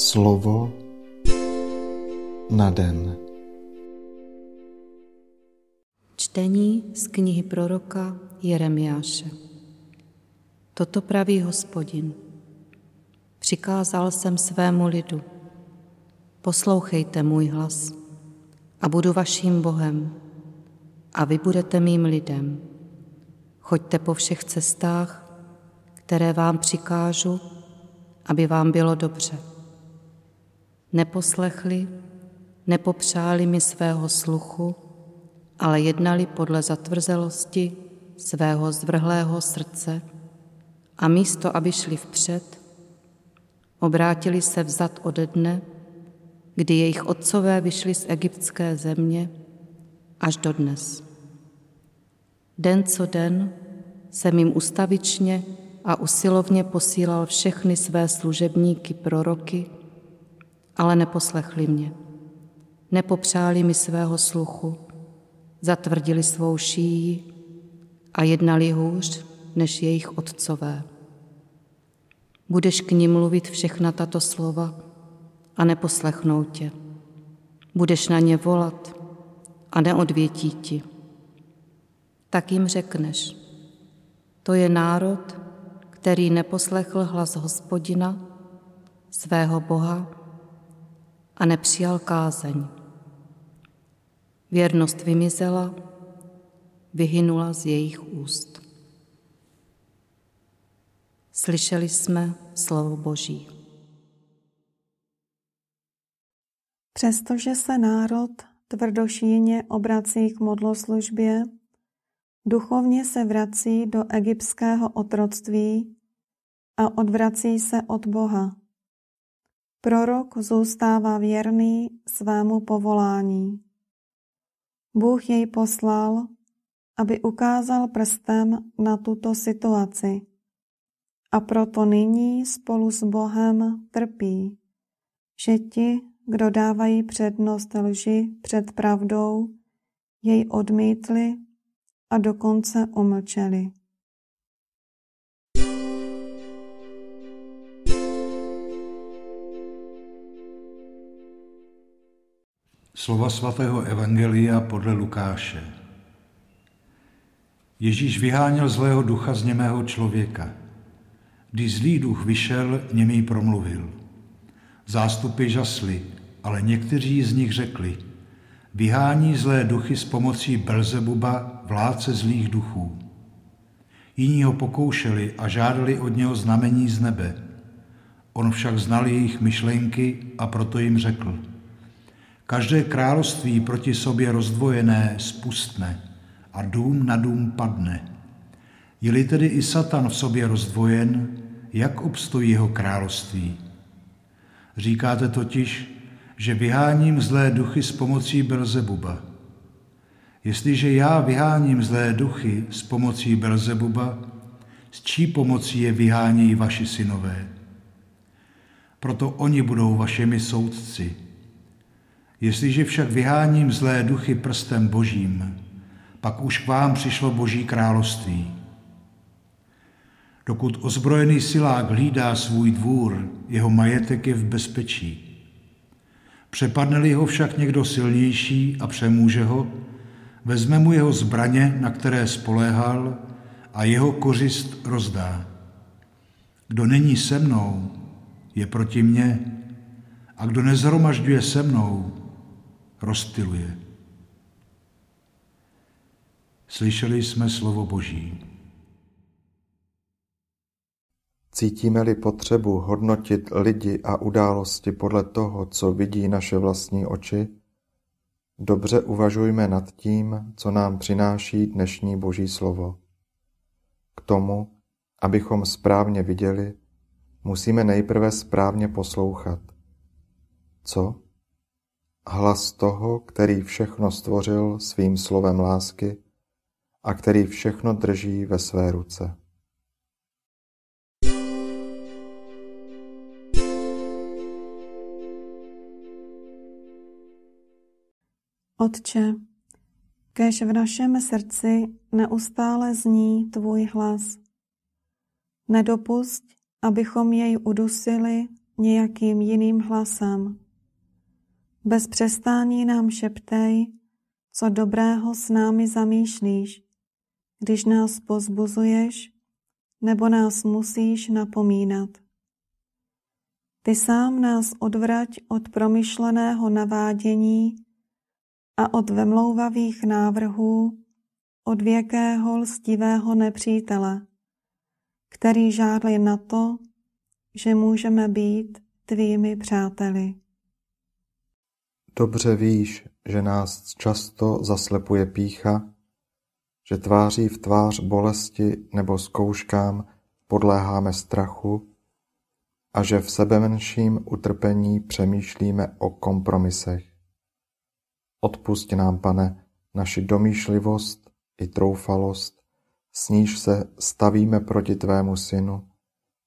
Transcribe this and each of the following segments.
Slovo na den. Čtení z knihy proroka Jeremiáše. Toto praví hospodin. Přikázal jsem svému lidu. Poslouchejte můj hlas a budu vaším Bohem a vy budete mým lidem. Choďte po všech cestách, které vám přikážu, aby vám bylo dobře. Neposlechli, nepopřáli mi svého sluchu, ale jednali podle zatvrzelosti svého zvrhlého srdce a místo, aby šli vpřed, obrátili se vzad ode dne, kdy jejich otcové vyšli z egyptské země až do dnes. Den co den jsem jim ustavičně a usilovně posílal všechny své služebníky proroky, ale neposlechli mě. Nepopřáli mi svého sluchu, zatvrdili svou šíji a jednali hůř než jejich otcové. Budeš k ním mluvit všechna tato slova a neposlechnou tě. Budeš na ně volat a neodvětí ti. Tak jim řekneš, to je národ, který neposlechl hlas hospodina, svého Boha, a nepřijal kázeň. Věrnost vymizela, vyhynula z jejich úst. Slyšeli jsme slovo Boží. Přestože se národ tvrdošíně obrací k modloslužbě, duchovně se vrací do egyptského otroctví a odvrací se od Boha. Prorok zůstává věrný svému povolání. Bůh jej poslal, aby ukázal prstem na tuto situaci. A proto nyní spolu s Bohem trpí, že ti, kdo dávají přednost lži před pravdou, jej odmítli a dokonce umlčeli. Slova svatého Evangelia podle Lukáše. Ježíš vyháněl zlého ducha z němého člověka. Když zlý duch vyšel, němý promluvil. Zástupy žasly, ale někteří z nich řekli, vyhání zlé duchy s pomocí Belzebuba, vládce zlých duchů. Jiní ho pokoušeli a žádali od něho znamení z nebe. On však znal jejich myšlenky a proto jim řekl – Každé království proti sobě rozdvojené spustne a dům na dům padne. Je-li tedy i Satan v sobě rozdvojen, jak obstojí jeho království? Říkáte totiž, že vyháním zlé duchy s pomocí Belzebuba. Jestliže já vyháním zlé duchy s pomocí Belzebuba, s čí pomocí je vyhánějí vaši synové? Proto oni budou vašimi soudci. Jestliže však vyháním zlé duchy prstem božím, pak už k vám přišlo boží království. Dokud ozbrojený silák hlídá svůj dvůr, jeho majetek je v bezpečí. Přepadne-li ho však někdo silnější a přemůže ho, vezme mu jeho zbraně, na které spoléhal, a jeho kořist rozdá. Kdo není se mnou, je proti mně, a kdo nezhromažďuje se mnou, rozptiluje. Slyšeli jsme slovo Boží. Cítíme-li potřebu hodnotit lidi a události podle toho, co vidí naše vlastní oči, dobře uvažujme nad tím, co nám přináší dnešní Boží slovo. K tomu, abychom správně viděli, musíme nejprve správně poslouchat. Co? Hlas toho, který všechno stvořil svým slovem lásky a který všechno drží ve své ruce. Otče, kež v našem srdci neustále zní tvůj hlas. Nedopust, abychom jej udusili nějakým jiným hlasem. Bez přestání nám šeptej, co dobrého s námi zamýšlíš, když nás pozbuzuješ nebo nás musíš napomínat. Ty sám nás odvrať od promyšleného navádění a od vemlouvavých návrhů od věkého lstivého nepřítele, který žádli na to, že můžeme být tvými přáteli. Dobře víš, že nás často zaslepuje pícha, že tváří v tvář bolesti nebo zkouškám podléháme strachu a že v sebemenším utrpení přemýšlíme o kompromisech. Odpusť nám, pane, naši domýšlivost i troufalost, s níž se stavíme proti tvému synu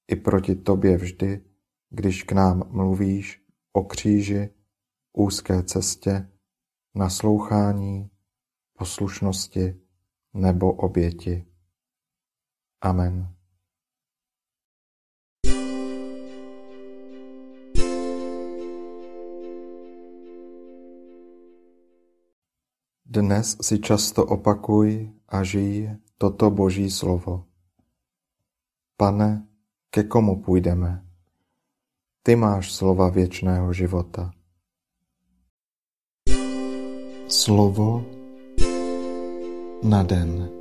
i proti tobě vždy, když k nám mluvíš o kříži, úzké cestě, naslouchání, poslušnosti nebo oběti. Amen. Dnes si často opakuj a žij toto Boží slovo. Pane, ke komu půjdeme? Ty máš slova věčného života. Slovo na den.